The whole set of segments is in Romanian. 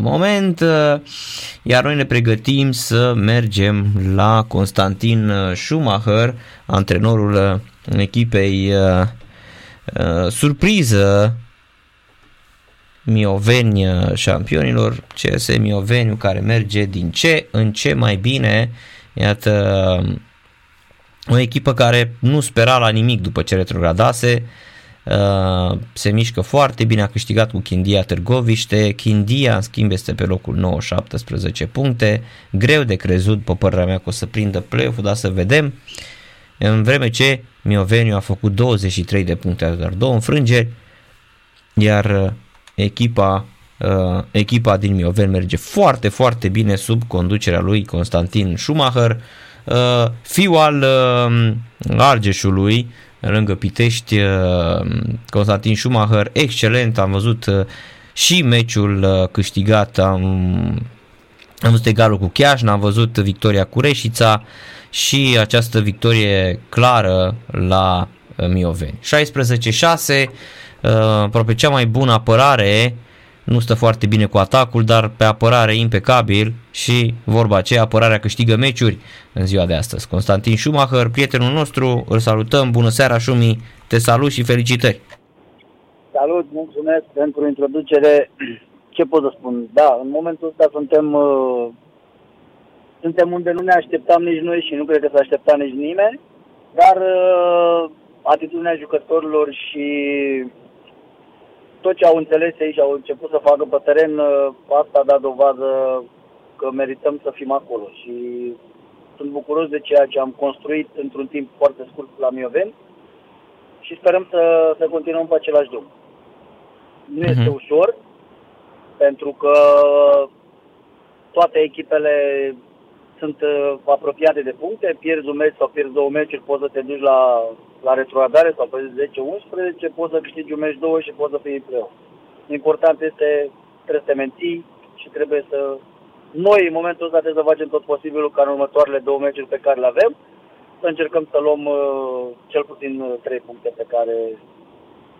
moment, iar noi ne pregătim să mergem la Constantin Schumacher, antrenorul echipei surpriză Mioveni șampionilor, CS Mioveniu care merge din ce în ce mai bine, iată o echipă care nu spera la nimic după ce retrogradase, uh, se mișcă foarte bine, a câștigat cu Chindia Târgoviște, Chindia în schimb este pe locul 9, 17 puncte, greu de crezut pe părerea mea că o să prindă play-off-ul, dar să vedem, în vreme ce Mioveniu a făcut 23 de puncte, doar două înfrângeri, iar uh, echipa uh, echipa din Mioven merge foarte, foarte bine sub conducerea lui Constantin Schumacher, uh, fiul al uh, Argeșului, lângă Pitești, uh, Constantin Schumacher, excelent, am văzut uh, și meciul uh, câștigat, am, am văzut egalul cu Chiajna, am văzut victoria cu Reșița și această victorie clară la uh, Mioveni. 16-6, uh, aproape cea mai bună apărare nu stă foarte bine cu atacul, dar pe apărare impecabil și vorba aceea, apărarea câștigă meciuri în ziua de astăzi. Constantin Schumacher, prietenul nostru, îl salutăm, bună seara Șumi, te salut și felicitări! Salut, mulțumesc pentru introducere. Ce pot să spun? Da, în momentul ăsta suntem, uh, suntem unde nu ne așteptam nici noi și nu cred că s-a așteptat nici nimeni, dar uh, atitudinea jucătorilor și tot ce au înțeles ei și au început să facă pe teren, uh, asta a dat dovadă că merităm să fim acolo și sunt bucuros de ceea ce am construit într-un timp foarte scurt la Mioven și sperăm să, să continuăm pe același drum. Nu este uh-huh. ușor, pentru că toate echipele sunt uh, apropiate de puncte, pierzi un meci sau pierzi două meciuri, poți să te duci la, la retrogradare sau pe 10-11, poți să câștigi un meci două și poți să fii play Important este, trebuie să te menții și trebuie să... Noi, în momentul ăsta, trebuie să facem tot posibilul ca în următoarele două meciuri pe care le avem, să încercăm să luăm uh, cel puțin uh, trei puncte pe care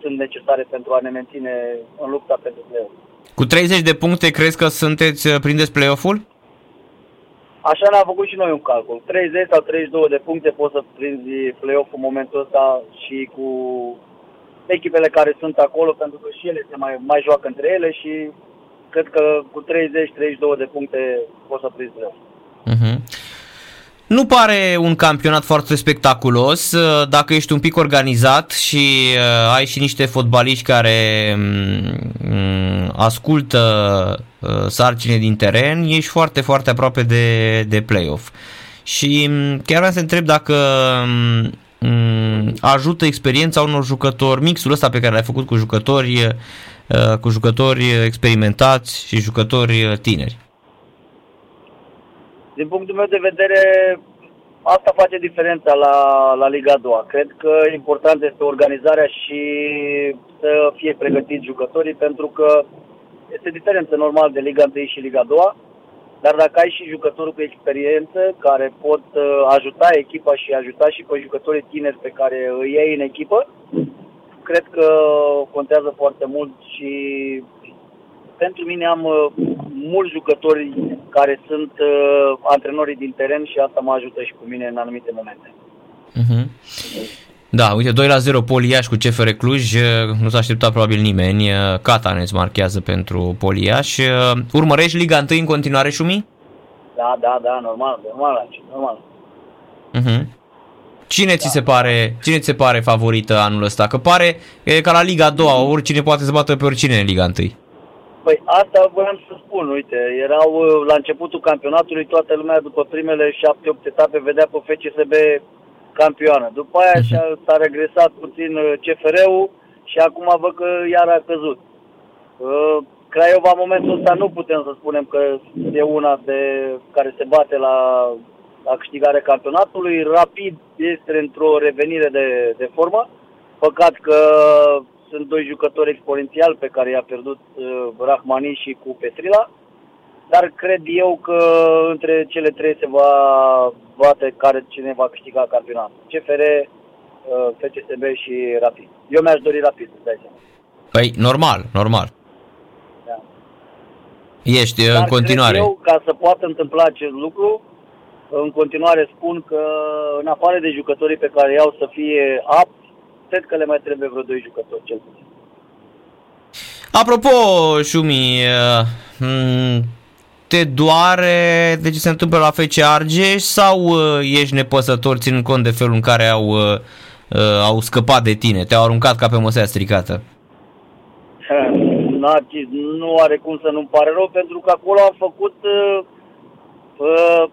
sunt necesare pentru a ne menține în lupta pentru play Cu 30 de puncte crezi că sunteți uh, prindeți play-off-ul? Așa ne-am făcut și noi un calcul. 30 sau 32 de puncte poți să prinzi play-off în momentul ăsta și cu echipele care sunt acolo, pentru că și ele se mai, mai joacă între ele și cred că cu 30-32 de puncte poți să prinzi play-off. Uh-huh. Nu pare un campionat foarte spectaculos uh, dacă ești un pic organizat și uh, ai și niște fotbaliști care um, ascultă uh, sarcine din teren, ești foarte, foarte aproape de, de play-off. Și um, chiar vreau să întreb dacă um, ajută experiența unor jucători, mixul ăsta pe care l-ai făcut cu jucători, cu jucători experimentați și jucători tineri. Din punctul meu de vedere, asta face diferența la, la Liga 2. Cred că important este organizarea și să fie pregătiți jucătorii, pentru că este diferență normal de Liga 1 și Liga 2, dar dacă ai și jucători cu experiență care pot uh, ajuta echipa și ajuta și pe jucătorii tineri pe care îi iei în echipă, cred că contează foarte mult și pentru mine am uh, mulți jucători care sunt uh, antrenorii din teren și asta mă ajută și cu mine în anumite momente. Uh-huh. Da, uite, 2 la 0 Poliaș cu CFR Cluj, uh, nu s-a așteptat probabil nimeni, uh, Catanes marchează pentru Poliaș. Urmărești Liga 1 în continuare, Șumi? Da, da, da, normal, normal, normal. Uh-huh. Cine, da. ți se pare, cine ți se pare favorită anul ăsta? Că pare e ca la Liga 2, oricine poate să bată pe oricine în Liga 1. Păi asta voiam să spun, uite, erau uh, la începutul campionatului, toată lumea după primele șapte-opt etape vedea pe FCSB campioană. După aia uh-huh. s-a regresat puțin uh, CFR-ul și acum văd că iar a căzut. Uh, Craiova, în momentul ăsta, nu putem să spunem că e una de care se bate la, la câștigarea campionatului. Rapid este într-o revenire de, de formă. Păcat că sunt doi jucători exponențiali pe care i-a pierdut uh, Rahmani și cu Petrila, dar cred eu că între cele trei se va bate care cine va câștiga campionatul. CFR, uh, FCSB și Rapid. Eu mi-aș dori Rapid, să dai seama. Păi, normal, normal. Da. Ești Dar în continuare. eu, ca să poată întâmpla acest lucru, în continuare spun că în afară de jucătorii pe care iau să fie apt, cred că le mai trebuie vreo doi jucători cel puțin. Apropo, Șumi, uh, te doare de ce se întâmplă la FC Argeș sau uh, ești nepăsător ținând cont de felul în care au, uh, au scăpat de tine, te-au aruncat ca pe măsea stricată? Narcis, nu are cum să nu-mi pare rău, pentru că acolo am făcut uh, uh,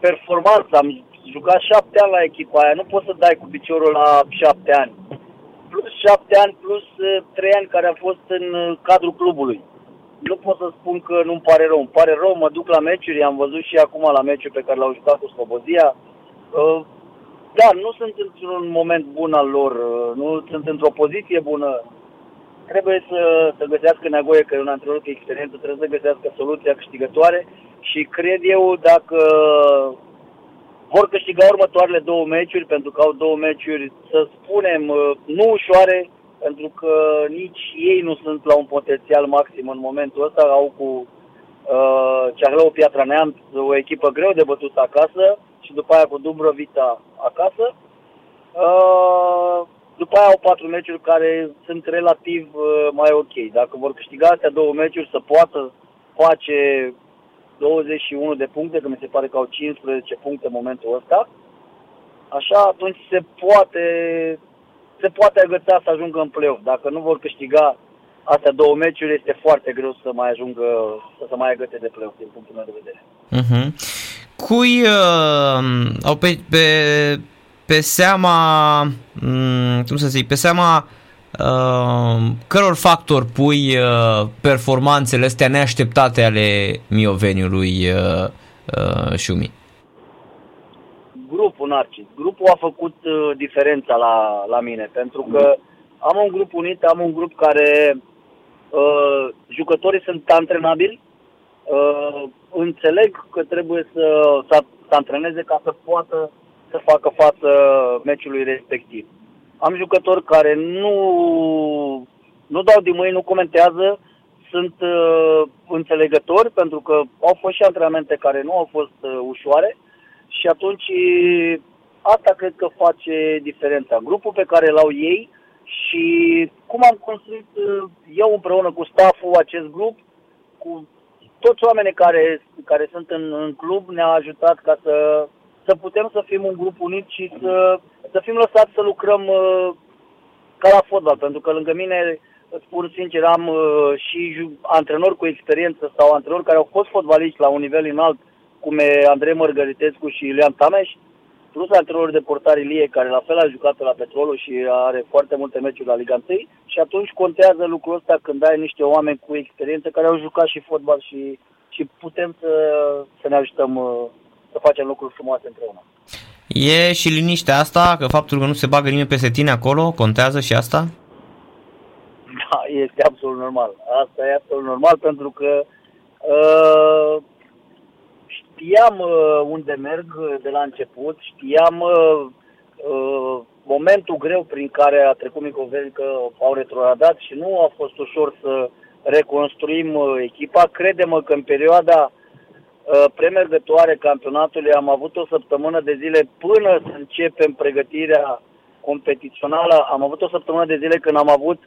performanță, am jucat șapte ani la echipa aia, nu poți să dai cu piciorul la șapte ani. Plus șapte ani, plus uh, trei ani care a fost în uh, cadrul clubului. Nu pot să spun că nu-mi pare rău. Îmi pare rău, mă duc la meciuri, am văzut și acum la meciuri pe care l-au jucat cu Slobozia. Uh, da, nu sunt într-un moment bun al lor, uh, nu sunt într-o poziție bună trebuie să, să găsească nevoie, că e un antrenor cu experiență, trebuie să găsească soluția câștigătoare și cred eu dacă vor câștiga următoarele două meciuri, pentru că au două meciuri, să spunem, uh, nu ușoare, pentru că nici ei nu sunt la un potențial maxim în momentul ăsta, au cu uh, Ceahlău Piatra Neamț o echipă greu de bătut acasă și după aia cu Dubrovita acasă. Uh, după aia au patru meciuri care sunt relativ uh, mai ok. Dacă vor câștiga astea două meciuri, să poată face 21 de puncte, că mi se pare că au 15 puncte în momentul ăsta, așa atunci se poate, se poate agăța să ajungă în play-off. Dacă nu vor câștiga astea două meciuri, este foarte greu să mai ajungă, să se mai agăte de play-off, din punctul meu de vedere. Uh-huh. Cui uh, au pe, pe pe seama, mm, cum să zic, pe seama uh, căror factor pui uh, performanțele astea neașteptate ale Mioveniului uh, uh, Șumi? Grupul Narcis. Grupul a făcut uh, diferența la, la mine, pentru că am un grup unit, am un grup care uh, jucătorii sunt antrenabili, uh, înțeleg că trebuie să, să, să antreneze ca să poată să facă față meciului respectiv. Am jucători care nu, nu dau din mâini, nu comentează, sunt uh, înțelegători pentru că au fost și antrenamente care nu au fost uh, ușoare și atunci asta cred că face diferența. Grupul pe care l-au ei și cum am construit uh, eu împreună cu stafful acest grup, cu toți oamenii care, care sunt în, în club, ne-a ajutat ca să să putem să fim un grup unit și să, să fim lăsați să lucrăm uh, ca la fotbal, pentru că lângă mine, spun sincer, am uh, și antrenori cu experiență sau antrenori care au fost fotbaliști la un nivel înalt, cum e Andrei Mărgăritescu și Iulian Tameș, plus antrenorul de portar Ilie, care la fel a jucat la Petrolul și are foarte multe meciuri la Liga 1 și atunci contează lucrul ăsta când ai niște oameni cu experiență care au jucat și fotbal și, și putem să, să ne ajutăm uh, să facem lucruri frumoase împreună. E și liniștea asta, că faptul că nu se bagă nimeni peste tine acolo, contează și asta? Da, este absolut normal. Asta e absolut normal pentru că uh, știam uh, unde merg de la început, știam uh, uh, momentul greu prin care a trecut Micoveli că au retrogradat și nu a fost ușor să reconstruim uh, echipa. Credem că în perioada Uh, premergătoare campionatului am avut o săptămână de zile până să începem pregătirea competițională. Am avut o săptămână de zile când am avut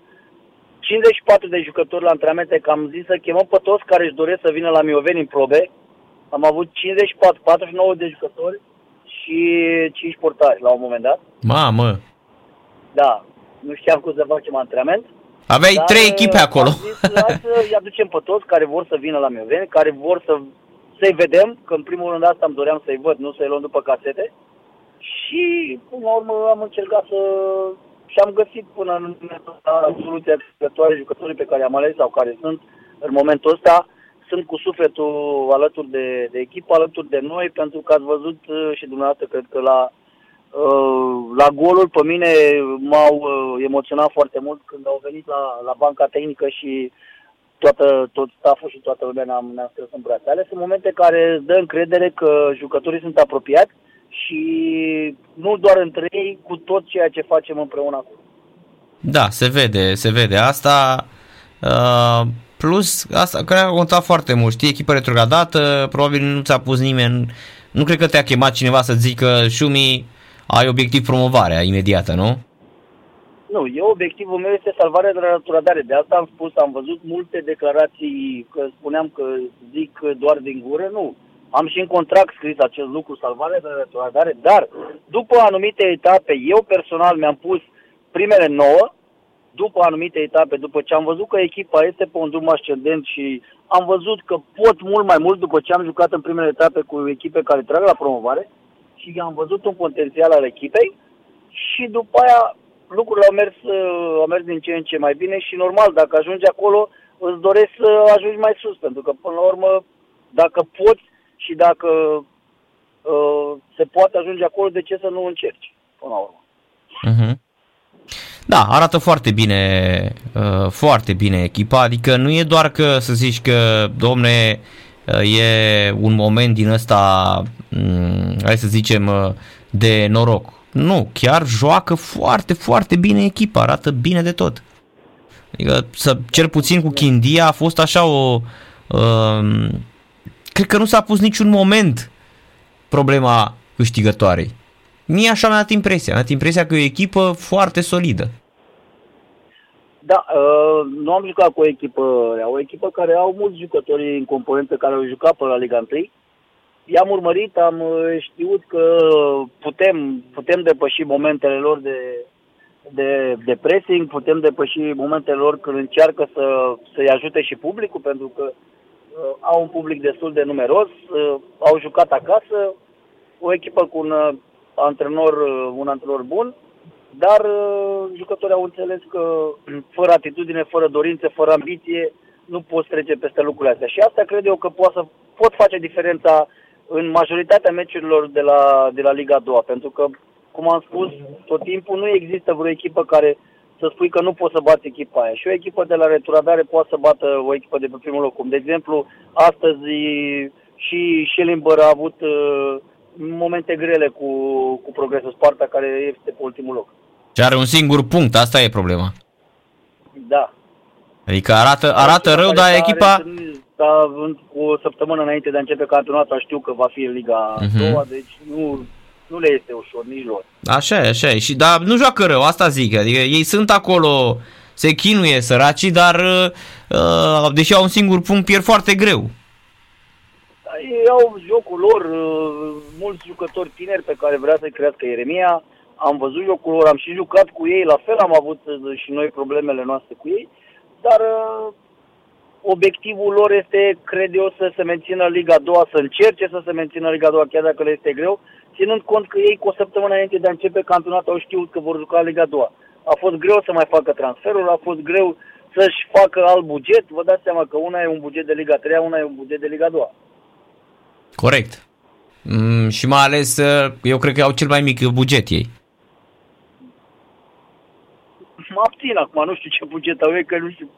54 de jucători la antrenamente, că am zis să chemăm pe toți care își doresc să vină la Mioveni în probe. Am avut 54, 49 de jucători și 5 portari la un moment dat. Mamă! Da, nu știam cum să facem antrenament. Aveai trei echipe acolo. Am zis, hai să-i aducem pe toți care vor să vină la Mioveni, care vor să să-i vedem, că în primul rând asta îmi doream să-i văd, nu să-i luăm după casete. Și, până la urmă, am încercat să... și am găsit până în soluția jucătoare, jucătorii pe care am ales sau care sunt în momentul ăsta, sunt cu sufletul alături de, de echipă, alături de noi, pentru că ați văzut uh, și dumneavoastră, cred că la, uh, la golul pe mine m-au uh, emoționat foarte mult când au venit la, la banca tehnică și toată, tot staful și toată lumea ne-am, ne-am strâns în brațe. Alea sunt momente care îți dă încredere că jucătorii sunt apropiați și nu doar între ei, cu tot ceea ce facem împreună acum. Da, se vede, se vede asta. Uh, plus asta care a contat foarte mult. Știi, echipă retrogradată, probabil nu ți-a pus nimeni, nu cred că te-a chemat cineva să zică Șumi, ai obiectiv promovarea imediată, nu? Nu, eu obiectivul meu este salvarea de la retrogradare. De asta am spus, am văzut multe declarații că spuneam că zic doar din gură, nu. Am și în contract scris acest lucru, salvarea de la retrogradare, dar după anumite etape, eu personal mi-am pus primele nouă, după anumite etape, după ce am văzut că echipa este pe un drum ascendent și am văzut că pot mult mai mult după ce am jucat în primele etape cu echipe care trag la promovare și am văzut un potențial al echipei și după aia lucrurile au mers, au mers din ce în ce mai bine și normal, dacă ajungi acolo, îți doresc să ajungi mai sus, pentru că până la urmă, dacă poți și dacă uh, se poate ajunge acolo, de ce să nu încerci până la urmă? Uh-huh. Da, arată foarte bine, uh, foarte bine echipa, adică nu e doar că să zici că, domne, uh, e un moment din ăsta, um, hai să zicem, uh, de noroc. Nu, chiar joacă foarte, foarte bine echipa, arată bine de tot. Adică, să, cel puțin cu Chindia a fost așa o... Uh, cred că nu s-a pus niciun moment problema câștigătoarei. Mie așa mi-a dat impresia. Mi-a dat impresia că e o echipă foarte solidă. Da, uh, nu am jucat cu o echipă o echipă care au mulți jucători în componență care au jucat pe la Liga 1. I-am urmărit, am uh, știut că putem, putem depăși momentele lor de, de, de pressing, putem depăși momentele lor când încearcă să, să-i ajute și publicul, pentru că uh, au un public destul de numeros, uh, au jucat acasă, o echipă cu un antrenor, uh, un antrenor bun, dar uh, jucătorii au înțeles că fără atitudine, fără dorință, fără ambiție, nu poți trece peste lucrurile astea. Și asta cred eu că pot, să, pot face diferența în majoritatea meciurilor de la, de la Liga 2, pentru că, cum am spus, tot timpul nu există vreo echipă care să spui că nu poți să bați echipa aia. Și o echipă de la returadare poate să bată o echipă de pe primul loc. Cum de exemplu, astăzi și Schellenberg a avut uh, momente grele cu, cu progresul Sparta, care este pe ultimul loc. Și are un singur punct, asta e problema. Da. Adică arată, arată rău, dar echipa... Da, cu o săptămână înainte de a începe campionatul știu că va fi în Liga uh-huh. 2 deci nu, nu le este ușor nici lor. Așa e, așa e. Și, dar nu joacă rău, asta zic. Adică ei sunt acolo, se chinuie săracii, dar uh, deși au un singur punct, pierd foarte greu ei au jocul lor, uh, mulți jucători tineri pe care vrea să-i crească Ieremia. Am văzut jocul lor, am și jucat cu ei, la fel am avut uh, și noi problemele noastre cu ei, dar uh, obiectivul lor este, cred eu, să se mențină Liga 2, să încerce să se mențină Liga 2, chiar dacă le este greu, ținând cont că ei cu o săptămână înainte de a începe campionatul au știut că vor juca Liga 2. A fost greu să mai facă transferul, a fost greu să-și facă alt buget. Vă dați seama că una e un buget de Liga 3, una e un buget de Liga 2. Corect. Mm, și mai ales, uh, eu cred că au cel mai mic buget ei. Mă abțin acum, nu știu ce buget au ei, că nu știu.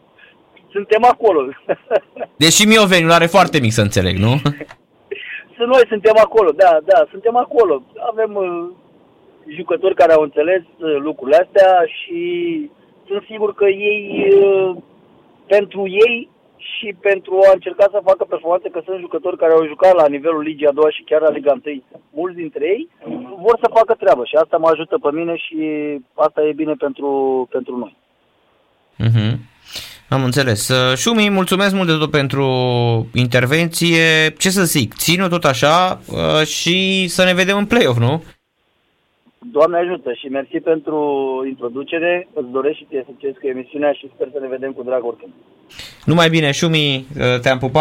Suntem acolo. Deși Mioveniul are foarte mic să înțeleg, nu? Să noi suntem acolo, da, da, suntem acolo. Avem uh, jucători care au înțeles uh, lucrurile astea și sunt sigur că ei, uh, pentru ei, și pentru a încerca să facă performanțe, că sunt jucători care au jucat la nivelul Ligii a doua și chiar la Liga 1, mulți dintre ei vor să facă treabă și asta mă ajută pe mine și asta e bine pentru, pentru noi. Mm-hmm. Am înțeles. Șumi, mulțumesc mult de tot pentru intervenție. Ce să zic, țin tot așa uh, și să ne vedem în play-off, nu? Doamne ajută și mersi pentru introducere. Îți doresc și ție succes cu emisiunea și sper să ne vedem cu drag oricând. Numai bine, Șumi, te-am pupat.